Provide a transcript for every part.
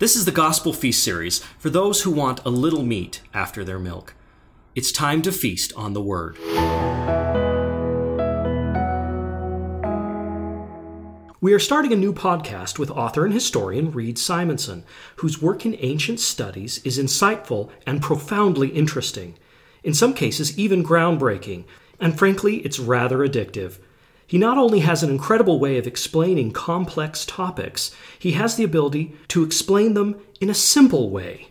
This is the Gospel Feast series for those who want a little meat after their milk. It's time to feast on the Word. We are starting a new podcast with author and historian Reed Simonson, whose work in ancient studies is insightful and profoundly interesting, in some cases, even groundbreaking, and frankly, it's rather addictive. He not only has an incredible way of explaining complex topics, he has the ability to explain them in a simple way.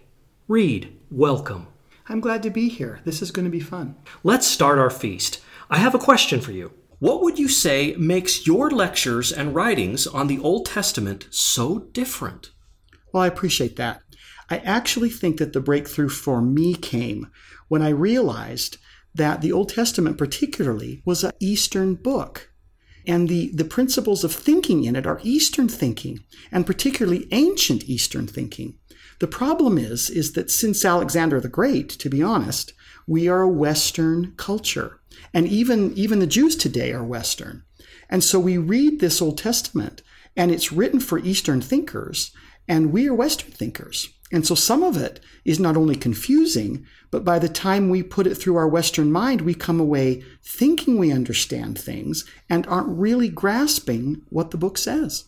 Reed, welcome. I'm glad to be here. This is going to be fun. Let's start our feast. I have a question for you. What would you say makes your lectures and writings on the Old Testament so different? Well, I appreciate that. I actually think that the breakthrough for me came when I realized that the Old Testament, particularly, was an Eastern book. And the, the principles of thinking in it are Eastern thinking, and particularly ancient Eastern thinking. The problem is, is that since Alexander the Great, to be honest, we are a Western culture. And even, even the Jews today are Western. And so we read this Old Testament, and it's written for Eastern thinkers, and we are Western thinkers. And so some of it is not only confusing, but by the time we put it through our Western mind, we come away thinking we understand things and aren't really grasping what the book says.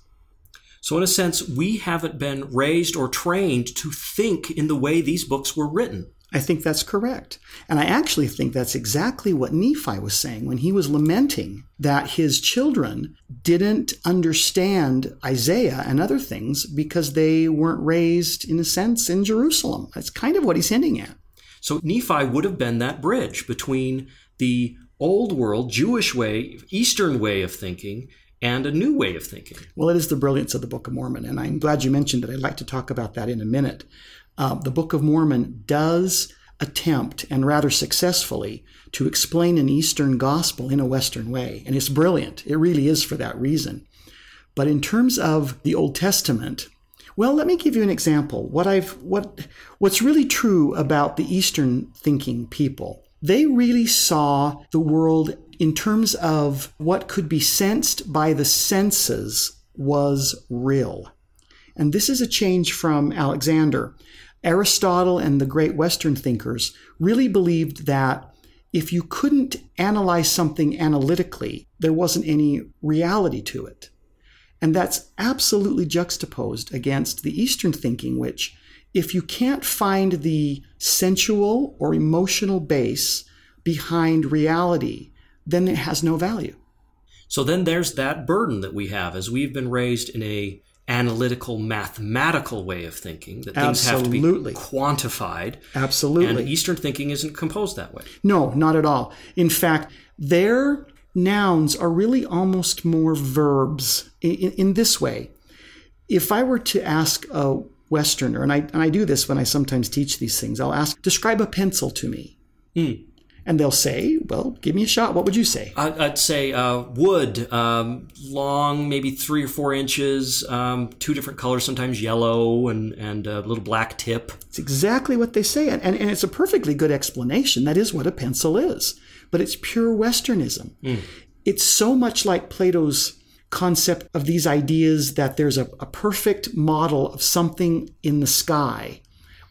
So, in a sense, we haven't been raised or trained to think in the way these books were written. I think that's correct. And I actually think that's exactly what Nephi was saying when he was lamenting that his children didn't understand Isaiah and other things because they weren't raised, in a sense, in Jerusalem. That's kind of what he's hinting at. So Nephi would have been that bridge between the old world, Jewish way, Eastern way of thinking, and a new way of thinking. Well, it is the brilliance of the Book of Mormon, and I'm glad you mentioned it. I'd like to talk about that in a minute uh, the Book of Mormon does attempt, and rather successfully, to explain an Eastern gospel in a Western way. And it's brilliant. It really is for that reason. But in terms of the Old Testament, well, let me give you an example. What I've what what's really true about the Eastern thinking people. They really saw the world in terms of what could be sensed by the senses was real. And this is a change from Alexander. Aristotle and the great Western thinkers really believed that if you couldn't analyze something analytically, there wasn't any reality to it. And that's absolutely juxtaposed against the Eastern thinking, which, if you can't find the sensual or emotional base behind reality, then it has no value. So then there's that burden that we have as we've been raised in a analytical, mathematical way of thinking that things Absolutely. have to be quantified. Absolutely. And Eastern thinking isn't composed that way. No, not at all. In fact, their nouns are really almost more verbs in, in this way. If I were to ask a Westerner, and I, and I do this when I sometimes teach these things, I'll ask, describe a pencil to me. Mm and they'll say, "Well, give me a shot." What would you say? I'd say uh, wood, um, long, maybe three or four inches, um, two different colors, sometimes yellow and and a little black tip. It's exactly what they say, and, and it's a perfectly good explanation. That is what a pencil is, but it's pure Westernism. Mm. It's so much like Plato's concept of these ideas that there's a, a perfect model of something in the sky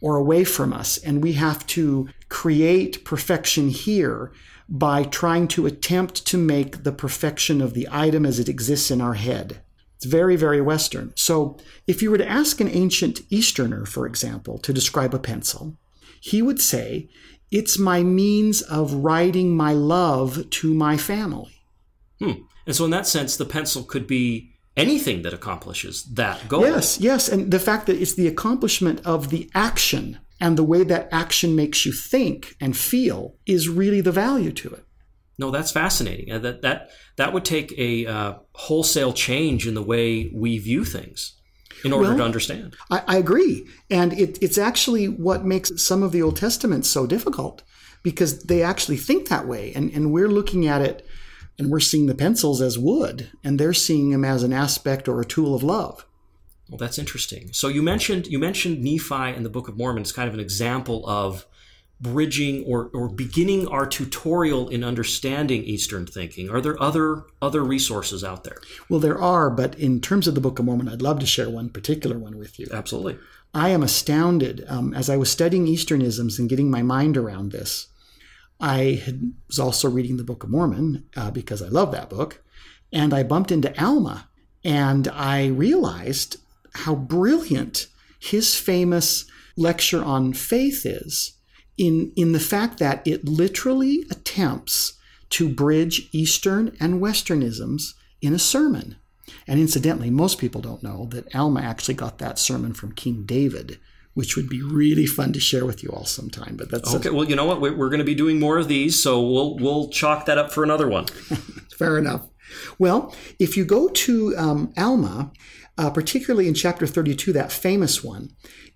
or away from us, and we have to create perfection here by trying to attempt to make the perfection of the item as it exists in our head. It's very, very Western. So, if you were to ask an ancient Easterner, for example, to describe a pencil, he would say, It's my means of writing my love to my family. Hmm. And so, in that sense, the pencil could be anything that accomplishes that goal. Yes, yes. And the fact that it's the accomplishment of the action and the way that action makes you think and feel is really the value to it. No, that's fascinating. Uh, that that that would take a uh, wholesale change in the way we view things in order well, to understand. I, I agree, and it, it's actually what makes some of the Old Testament so difficult because they actually think that way, and and we're looking at it and we're seeing the pencils as wood, and they're seeing them as an aspect or a tool of love. Well, that's interesting. So you mentioned you mentioned Nephi and the Book of Mormon as kind of an example of bridging or, or beginning our tutorial in understanding Eastern thinking? Are there other other resources out there? Well, there are, but in terms of the Book of Mormon, I'd love to share one particular one with you. Absolutely. I am astounded um, as I was studying Easternisms and getting my mind around this. I had, was also reading the Book of Mormon uh, because I love that book, and I bumped into Alma, and I realized how brilliant his famous lecture on faith is in, in the fact that it literally attempts to bridge Eastern and Westernisms in a sermon. And incidentally, most people don't know that Alma actually got that sermon from King David, which would be really fun to share with you all sometime. But that's okay. A, well, you know what? We're, we're going to be doing more of these, so we'll we'll chalk that up for another one. Fair enough. Well, if you go to um, Alma, uh, particularly in chapter 32, that famous one,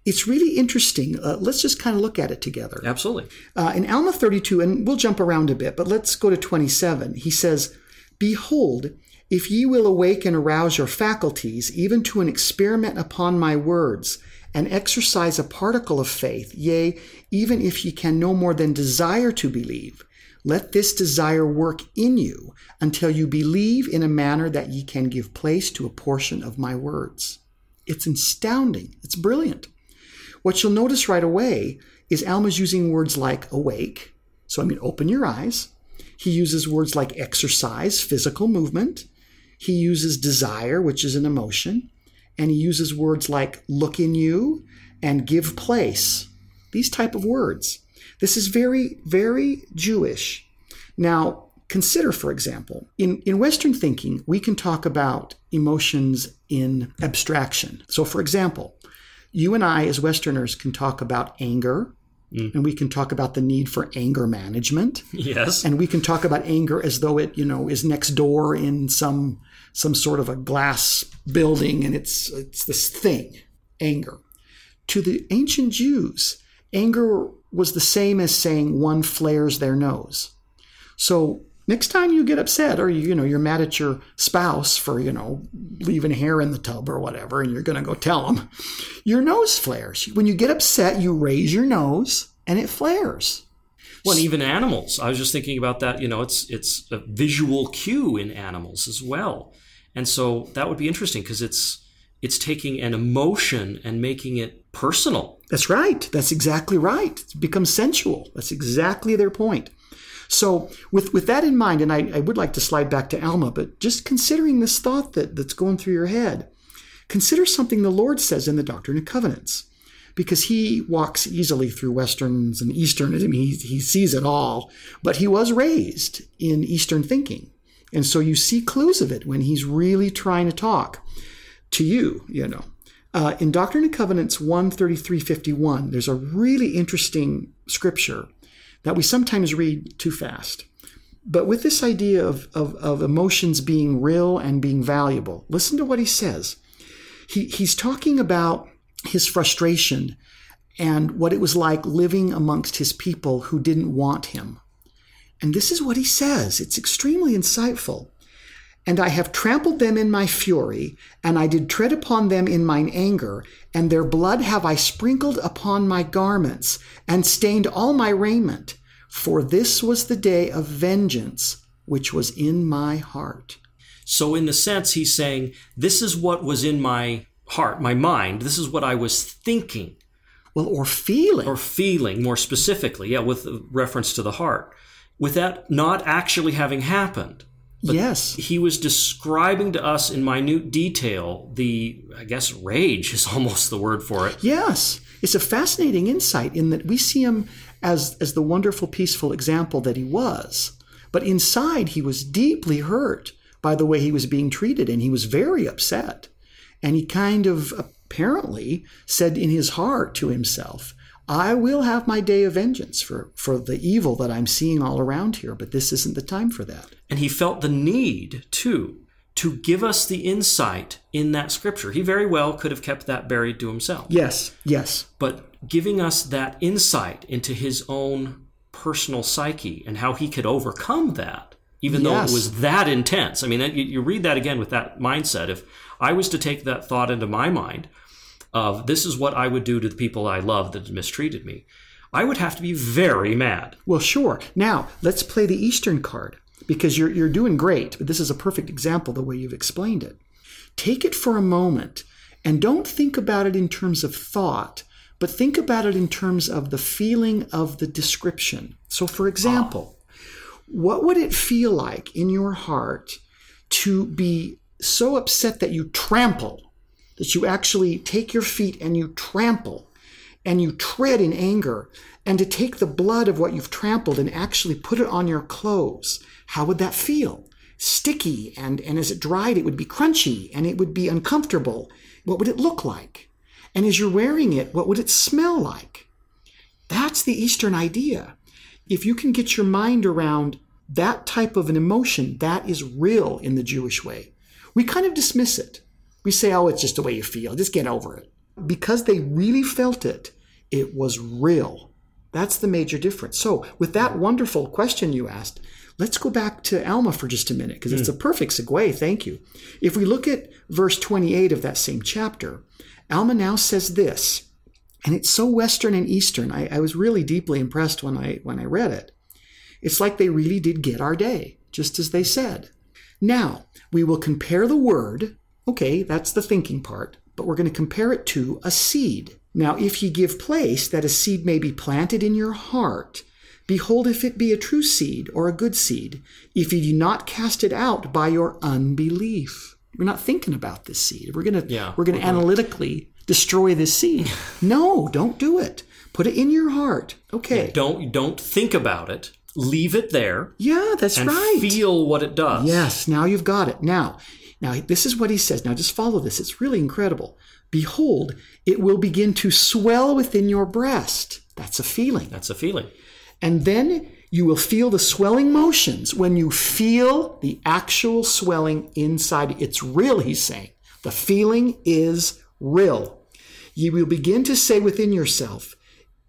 it's really interesting. Uh, let's just kind of look at it together. Absolutely. Uh, in Alma 32, and we'll jump around a bit, but let's go to 27. He says, Behold, if ye will awake and arouse your faculties, even to an experiment upon my words, and exercise a particle of faith, yea, even if ye can no more than desire to believe, let this desire work in you until you believe in a manner that ye can give place to a portion of my words. It's astounding. It's brilliant. What you'll notice right away is Alma's using words like awake. So, I mean, open your eyes. He uses words like exercise, physical movement. He uses desire, which is an emotion. And he uses words like look in you and give place. These type of words. This is very, very Jewish. Now, consider, for example, in, in Western thinking, we can talk about emotions in abstraction. So, for example, you and I, as Westerners, can talk about anger, mm. and we can talk about the need for anger management. Yes. And we can talk about anger as though it, you know, is next door in some some sort of a glass building and it's it's this thing, anger. To the ancient Jews, anger was the same as saying one flares their nose. So next time you get upset or you, you know you're mad at your spouse for you know leaving hair in the tub or whatever and you're going to go tell them your nose flares when you get upset you raise your nose and it flares well, even animals. I was just thinking about that. You know, it's it's a visual cue in animals as well, and so that would be interesting because it's it's taking an emotion and making it personal. That's right. That's exactly right. It becomes sensual. That's exactly their point. So, with, with that in mind, and I, I would like to slide back to Alma, but just considering this thought that, that's going through your head, consider something the Lord says in the Doctrine and Covenants. Because he walks easily through Westerns and Eastern, I mean, he, he sees it all, but he was raised in Eastern thinking. And so you see clues of it when he's really trying to talk to you, you know. Uh, in Doctrine and Covenants 13351, there's a really interesting scripture that we sometimes read too fast. But with this idea of, of, of emotions being real and being valuable, listen to what he says. He, he's talking about his frustration and what it was like living amongst his people who didn't want him. And this is what he says. It's extremely insightful. And I have trampled them in my fury, and I did tread upon them in mine anger, and their blood have I sprinkled upon my garments, and stained all my raiment. For this was the day of vengeance which was in my heart. So, in the sense, he's saying, This is what was in my heart, my mind. This is what I was thinking. Well, or feeling. Or feeling, more specifically, yeah, with reference to the heart. With that not actually having happened. But yes. He was describing to us in minute detail the, I guess, rage is almost the word for it. Yes. It's a fascinating insight in that we see him as, as the wonderful, peaceful example that he was. But inside, he was deeply hurt by the way he was being treated, and he was very upset. And he kind of apparently said in his heart to himself, I will have my day of vengeance for, for the evil that I'm seeing all around here, but this isn't the time for that. And he felt the need, too, to give us the insight in that scripture. He very well could have kept that buried to himself. Yes, yes. But giving us that insight into his own personal psyche and how he could overcome that, even yes. though it was that intense. I mean, you read that again with that mindset. If I was to take that thought into my mind, of this is what I would do to the people I love that mistreated me. I would have to be very mad. Well, sure. Now, let's play the Eastern card because you're, you're doing great, but this is a perfect example the way you've explained it. Take it for a moment and don't think about it in terms of thought, but think about it in terms of the feeling of the description. So, for example, what would it feel like in your heart to be so upset that you trample, that you actually take your feet and you trample and you tread in anger, and to take the blood of what you've trampled and actually put it on your clothes? How would that feel? Sticky, and, and as it dried, it would be crunchy and it would be uncomfortable. What would it look like? And as you're wearing it, what would it smell like? That's the Eastern idea. If you can get your mind around that type of an emotion, that is real in the Jewish way. We kind of dismiss it. We say, oh, it's just the way you feel. Just get over it. Because they really felt it, it was real. That's the major difference. So, with that wonderful question you asked, let's go back to Alma for just a minute because it's a hmm. perfect segue. Thank you. If we look at verse 28 of that same chapter, Alma now says this, and it's so Western and Eastern. I, I was really deeply impressed when I when I read it. It's like they really did get our day, just as they said. Now, we will compare the word. Okay, that's the thinking part, but we're going to compare it to a seed. Now, if ye give place that a seed may be planted in your heart, behold, if it be a true seed or a good seed, if ye do not cast it out by your unbelief. We're not thinking about this seed. We're gonna Yeah, we're gonna analytically destroy this seed. no, don't do it. Put it in your heart. Okay. Don't don't think about it. Leave it there Yeah, that's and right. feel what it does. Yes, now you've got it. Now, now this is what he says. Now just follow this. It's really incredible. Behold, it will begin to swell within your breast. That's a feeling. That's a feeling. And then you will feel the swelling motions. When you feel the actual swelling inside, it's real, he's saying. The feeling is real. You will begin to say within yourself,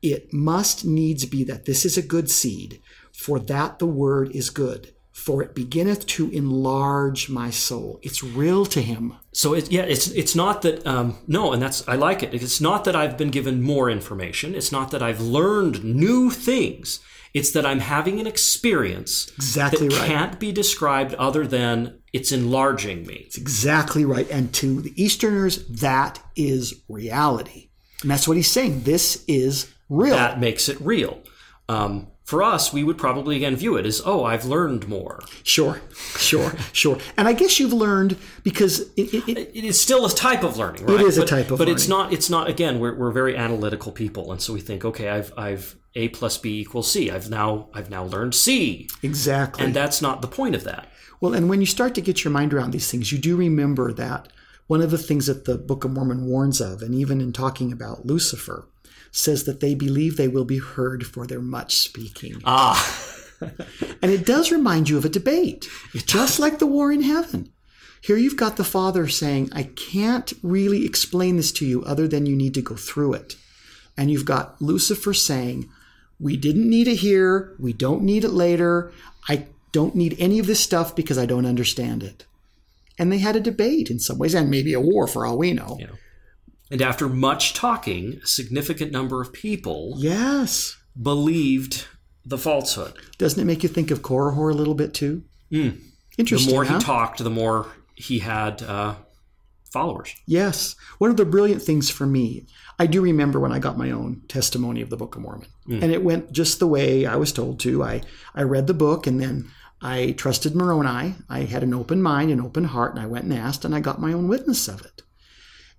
it must needs be that this is a good seed, for that the word is good. For it beginneth to enlarge my soul. It's real to him. So it, yeah, it's it's not that um, no, and that's I like it. It's not that I've been given more information. It's not that I've learned new things. It's that I'm having an experience Exactly that right. can't be described other than it's enlarging me. It's exactly right. And to the Easterners, that is reality. And that's what he's saying. This is real. That makes it real. Um, for us, we would probably again view it as, oh, I've learned more. Sure, sure, sure. And I guess you've learned because it, it, it, It is still a type of learning, right? is a type of but it's not. It's not. Again, we're, we're very analytical people, and so we think, okay, I've I've a plus b equals c. I've now I've now learned c, exactly. and that's not the point of that. well, and when you start to get your mind around these things, you do remember that one of the things that the Book of Mormon warns of, and even in talking about Lucifer, says that they believe they will be heard for their much speaking. Ah, And it does remind you of a debate, just like the war in heaven. Here you've got the Father saying, I can't really explain this to you other than you need to go through it. And you've got Lucifer saying, We didn't need it here. We don't need it later. I don't need any of this stuff because I don't understand it. And they had a debate in some ways, and maybe a war for all we know. Yeah. And after much talking, a significant number of people Yes. believed the falsehood. Doesn't it make you think of Korihor a little bit too? The Interesting. The more huh? he talked, the more he had uh, followers. Yes. One of the brilliant things for me, I do remember when I got my own testimony of the Book of Mormon. And it went just the way I was told to. I, I read the book and then I trusted Moroni. I had an open mind, an open heart, and I went and asked, and I got my own witness of it.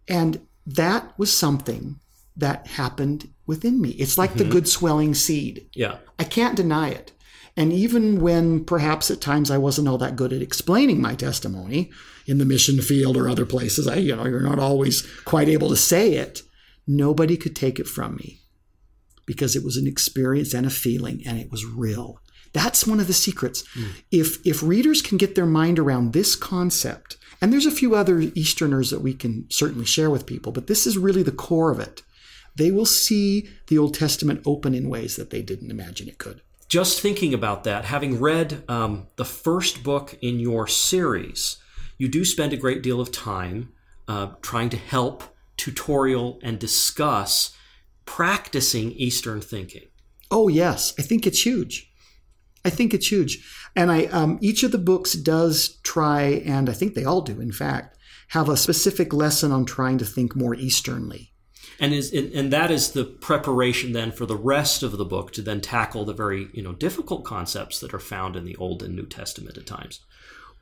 And that was something that happened within me. It's like the mm-hmm. good swelling seed. Yeah. I can't deny it. And even when perhaps at times I wasn't all that good at explaining my testimony in the mission field or other places, I, you know, you're not always quite able to say it. Nobody could take it from me because it was an experience and a feeling and it was real. That's one of the secrets. Mm. If if readers can get their mind around this concept, and there's a few other Easterners that we can certainly share with people, but this is really the core of it. They will see the Old Testament open in ways that they didn't imagine it could. just thinking about that, having read um, the first book in your series, you do spend a great deal of time uh, trying to help tutorial and discuss practicing Eastern thinking. Oh yes, I think it's huge. I think it's huge, and I um, each of the books does try, and I think they all do, in fact, have a specific lesson on trying to think more Easternly. And is and that is the preparation then for the rest of the book to then tackle the very you know difficult concepts that are found in the Old and New Testament at times.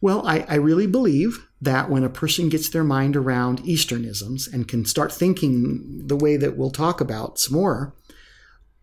Well, I, I really believe that when a person gets their mind around Easternisms and can start thinking the way that we'll talk about some more,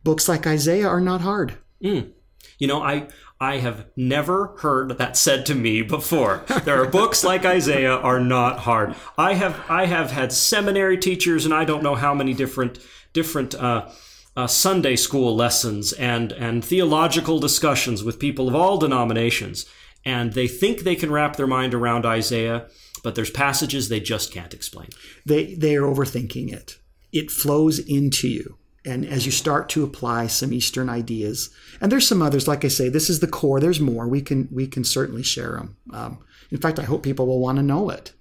books like Isaiah are not hard. Mm. You know, I I have never heard that said to me before. There are books like Isaiah are not hard. I have I have had seminary teachers, and I don't know how many different different uh, uh, Sunday school lessons and and theological discussions with people of all denominations, and they think they can wrap their mind around Isaiah, but there's passages they just can't explain. They they are overthinking it. It flows into you and as you start to apply some eastern ideas and there's some others like i say this is the core there's more we can we can certainly share them um, in fact i hope people will want to know it.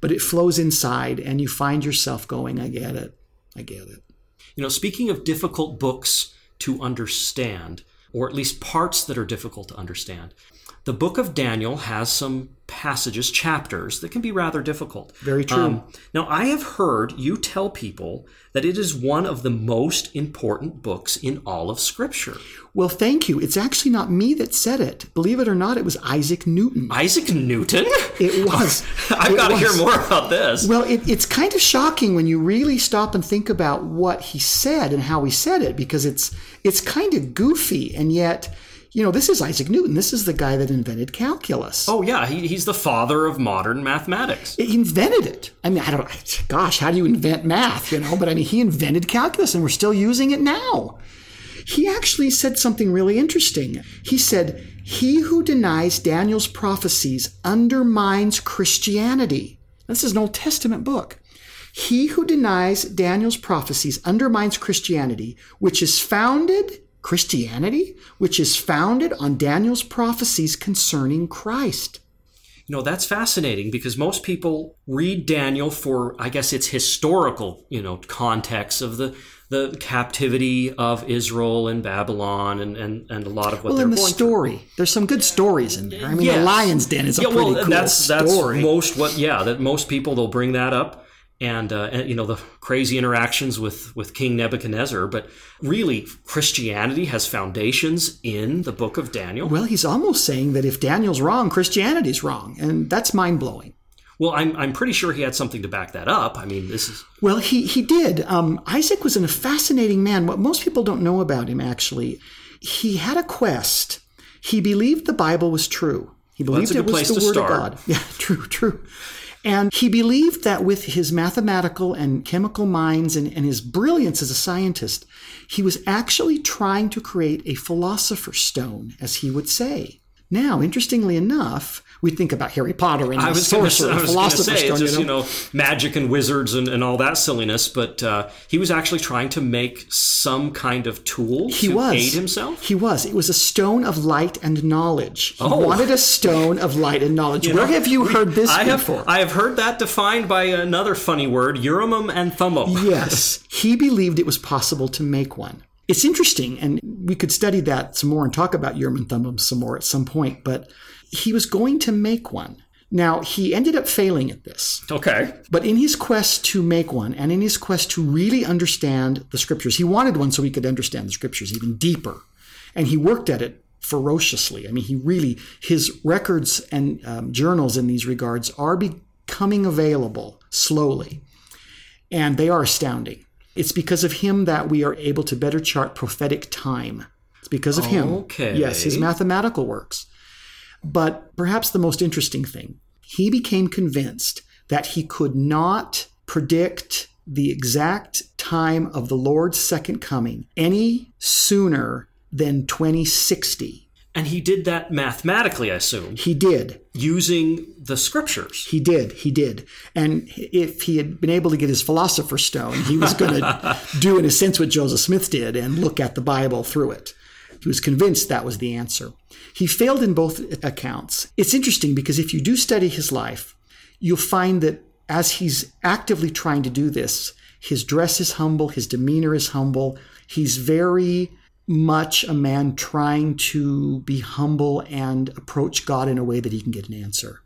But it flows inside and you find yourself going i get it i get it. You know speaking of difficult books to understand or at least parts that are difficult to understand the book of Daniel has some passages, chapters that can be rather difficult. Very true. Um, now, I have heard you tell people that it is one of the most important books in all of Scripture. Well, thank you. It's actually not me that said it. Believe it or not, it was Isaac Newton. Isaac Newton? It was. I've got to hear more about this. Well, it, it's kind of shocking when you really stop and think about what he said and how he said it, because it's it's kind of goofy, and yet you know, this is Isaac Newton. This is the guy that invented calculus. Oh, yeah. He, he's the father of modern mathematics. He invented it. I mean, I don't, gosh, how do you invent math, you know? But I mean, he invented calculus and we're still using it now. He actually said something really interesting. He said, He who denies Daniel's prophecies undermines Christianity. This is an Old Testament book. He who denies Daniel's prophecies undermines Christianity, which is founded Christianity, which is founded on Daniel's prophecies concerning Christ. You know, that's fascinating because most people read Daniel for, I guess, its historical, you know, context of the the captivity of Israel and Babylon and, and, and a lot of what well, they're in the story, through. there's some good stories in there. I mean, yes. the lion's den is a yeah, pretty well, cool that's, story. That's most what, yeah, that most people they'll bring that up and, uh, and, you know the crazy interactions with with King Nebuchadnezzar. But really, Christianity has foundations in the Book of Daniel. Well, he's almost saying that if Daniel's wrong, Christianity's wrong, and that's mind blowing. Well, I'm, I'm pretty sure he had something to back that up. I mean, this is. Well, he, he did. Um, Isaac was a fascinating man. What most people don't know about him, actually, he had a quest. He believed the Bible was true. He believed well, it was the Word start. of God. Yeah, true, true. And he believed that with his mathematical and chemical minds and, and his brilliance as a scientist, he was actually trying to create a philosopher's stone, as he would say. Now, interestingly enough, we think about Harry Potter and I was going to say, it's just, you know? you know, magic and wizards and, and all that silliness, but uh, he was actually trying to make some kind of tool he to was. aid himself. He was. It was a stone of light and knowledge. He oh. wanted a stone of light and knowledge. You Where know, have you heard this I before? Have, I have heard that defined by another funny word, Urimum and Thummim. yes. He believed it was possible to make one. It's interesting, and we could study that some more and talk about Urim and Thummim some more at some point, but he was going to make one. Now, he ended up failing at this. Okay. But in his quest to make one and in his quest to really understand the scriptures, he wanted one so he could understand the scriptures even deeper. And he worked at it ferociously. I mean, he really, his records and um, journals in these regards are becoming available slowly. And they are astounding. It's because of him that we are able to better chart prophetic time. It's because of him. Okay. Yes, his mathematical works. But perhaps the most interesting thing, he became convinced that he could not predict the exact time of the Lord's second coming any sooner than 2060. And he did that mathematically, I assume. He did. Using the scriptures. He did. He did. And if he had been able to get his philosopher's stone, he was going to do, in a sense, what Joseph Smith did and look at the Bible through it. He was convinced that was the answer. He failed in both accounts. It's interesting because if you do study his life, you'll find that as he's actively trying to do this, his dress is humble, his demeanor is humble. He's very much a man trying to be humble and approach God in a way that he can get an answer.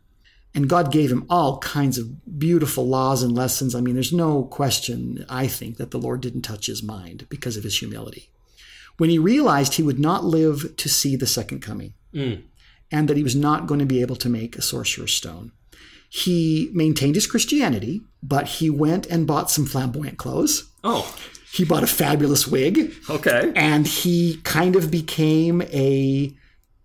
And God gave him all kinds of beautiful laws and lessons. I mean, there's no question, I think, that the Lord didn't touch his mind because of his humility. When he realized he would not live to see the second coming Mm. and that he was not going to be able to make a sorcerer's stone, he maintained his Christianity, but he went and bought some flamboyant clothes. Oh, He bought a fabulous wig okay. and he kind of became a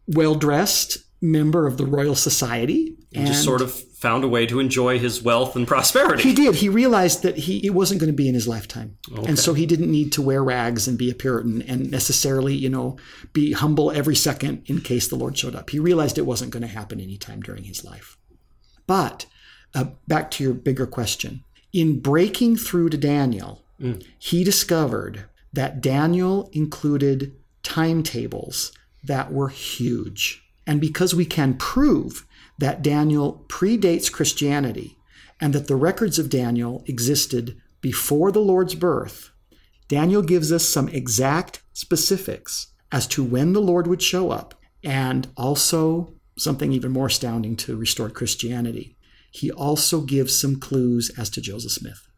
well dressed member of the Royal Society. He just sort of found a way to enjoy his wealth and prosperity. He did. He realized that he it wasn't going to be in his lifetime, and so he didn't need to wear rags and be a Puritan and necessarily, you know, be humble every second in case the Lord showed up. He realized it wasn't going to happen anytime during his life. But uh, back to your bigger question, in breaking through to Daniel, he discovered that Daniel included timetables that were huge, and because we can prove that Daniel predates Christianity and that the records of Daniel existed before the Lord's birth, Daniel gives us some exact specifics as to when the Lord would show up, and also something even more astounding to restored Christianity. He also gives some clues as to Joseph Smith.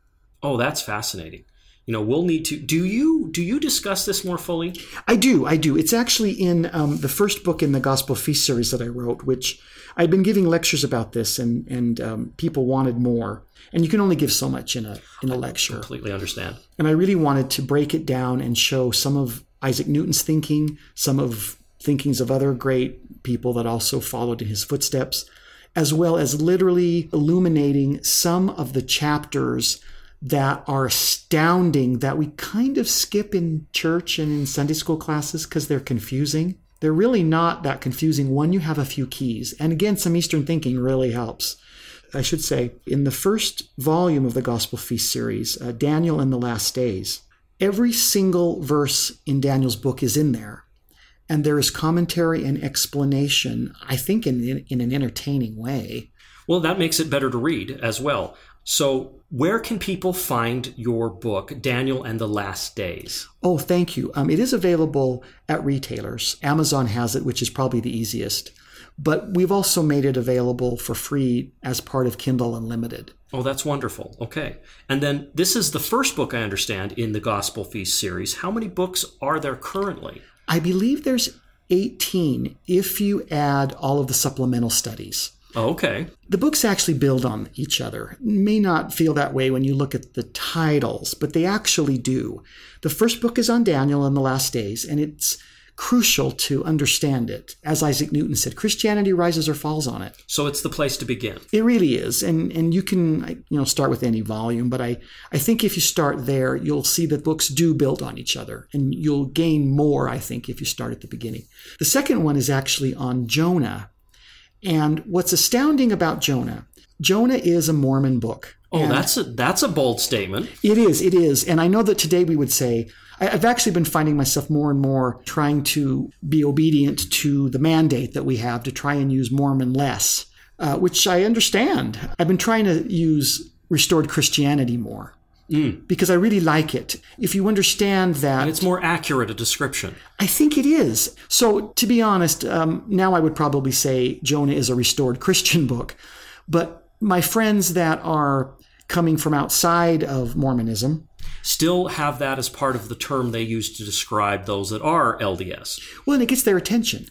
Oh, that's fascinating. You know, we'll need to. Do you do you discuss this more fully? I do, I do. It's actually in um, the first book in the Gospel Feast series that I wrote, which I'd been giving lectures about this, and and um, people wanted more. And you can only give so much in a in a lecture. Completely understand. And I really wanted to break it down and show some of Isaac Newton's thinking, some of thinkings of other great people that also followed in his footsteps, as well as literally illuminating some of the chapters that are astounding that we kind of skip in church and in Sunday school classes because they're confusing. They're really not that confusing. One, you have a few keys. And again, some Eastern thinking really helps. I should say, in the first volume of the Gospel Feast series, uh, Daniel and the Last Days, every single verse in Daniel's book is in there. And there is commentary and explanation, I think, in, in an entertaining way. Well, that makes it better to read as well. So, where can people find your book, Daniel and the Last Days? Oh, thank you. Um, it is available at retailers. Amazon has it, which is probably the easiest. But we've also made it available for free as part of Kindle Unlimited. Oh, that's wonderful. Okay. And then this is the first book I understand in the Gospel Feast series. How many books are there currently? I believe there's 18 if you add all of the supplemental studies. Oh, okay. The books actually build on each other. May not feel that way when you look at the titles, but they actually do. The first book is on Daniel and the last days, and it's crucial to understand it. As Isaac Newton said, Christianity rises or falls on it. So it's the place to begin. It really is, and and you can you know start with any volume, but I I think if you start there, you'll see that books do build on each other, and you'll gain more. I think if you start at the beginning. The second one is actually on Jonah, and what's astounding about Jonah, Jonah is a Mormon book. Oh, And that's a that's a bold statement. it is, it is, and I know that today we would say. I- I've actually been finding myself more and more trying to be obedient to the mandate that we have to try and use Mormon less, uh, which I understand. I've been trying to use restored Christianity more because I really like it. If you understand that, And it's more accurate a description. I think it is. So, to be honest, um, now I would probably say Jonah is a restored Christian book. But my friends that are coming from outside of Mormonism, Still have that as part of the term they use to describe those that are LDS. well, and it gets their attention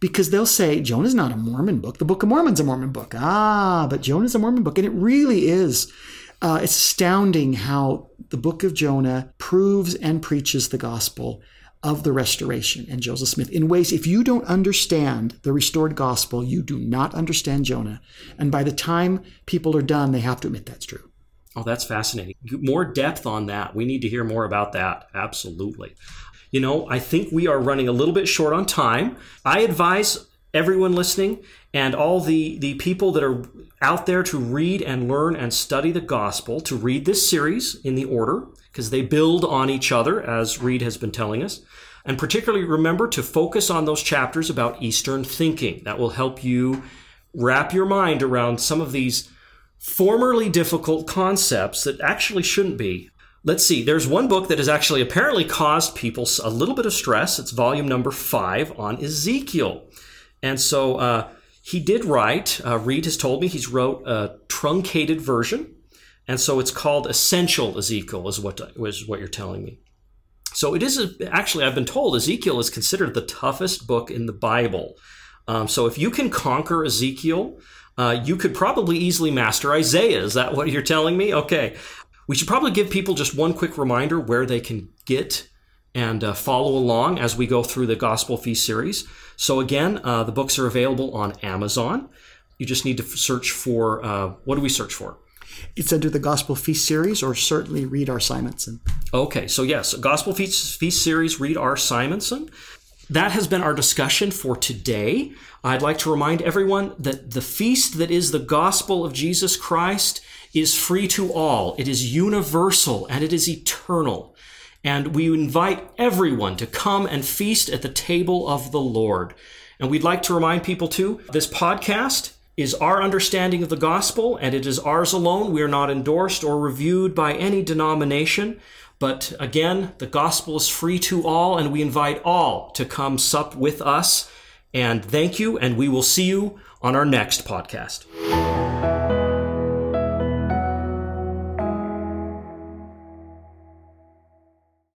because they'll say Jonah's not a Mormon book. The Book of Mormon's a Mormon book. Ah, but Jonah's a Mormon book, and it really is. Uh, it's astounding how the Book of Jonah proves and preaches the gospel of the restoration and Joseph Smith in ways if you don't understand the restored gospel, you do not understand Jonah. And by the time people are done, they have to admit that's true. Oh, that's fascinating. More depth on that. We need to hear more about that. Absolutely. You know, I think we are running a little bit short on time. I advise everyone listening and all the, the people that are out there to read and learn and study the gospel to read this series in the order because they build on each other, as Reed has been telling us. And particularly remember to focus on those chapters about Eastern thinking. That will help you wrap your mind around some of these formerly difficult concepts that actually shouldn't be. Let's see. There's one book that has actually apparently caused people a little bit of stress. It's volume number five on Ezekiel. And so uh, he did write, uh, Reed has told me he's wrote a truncated version. And so it's called Essential Ezekiel, is what, is what you're telling me. So it is a, actually, I've been told Ezekiel is considered the toughest book in the Bible. Um, so if you can conquer Ezekiel, uh, you could probably easily master Isaiah. Is that what you're telling me? Okay. We should probably give people just one quick reminder where they can get and uh, follow along as we go through the Gospel Feast series. So, again, uh, the books are available on Amazon. You just need to search for uh, what do we search for? It's under the Gospel Feast series, or certainly Reed R. Simonson. Okay, so yes, Gospel Feast, Feast series, Reed R. Simonson. That has been our discussion for today. I'd like to remind everyone that the feast that is the gospel of Jesus Christ is free to all. It is universal and it is eternal. And we invite everyone to come and feast at the table of the Lord. And we'd like to remind people too, this podcast is our understanding of the gospel and it is ours alone. We are not endorsed or reviewed by any denomination. But again, the gospel is free to all and we invite all to come sup with us. And thank you. And we will see you on our next podcast.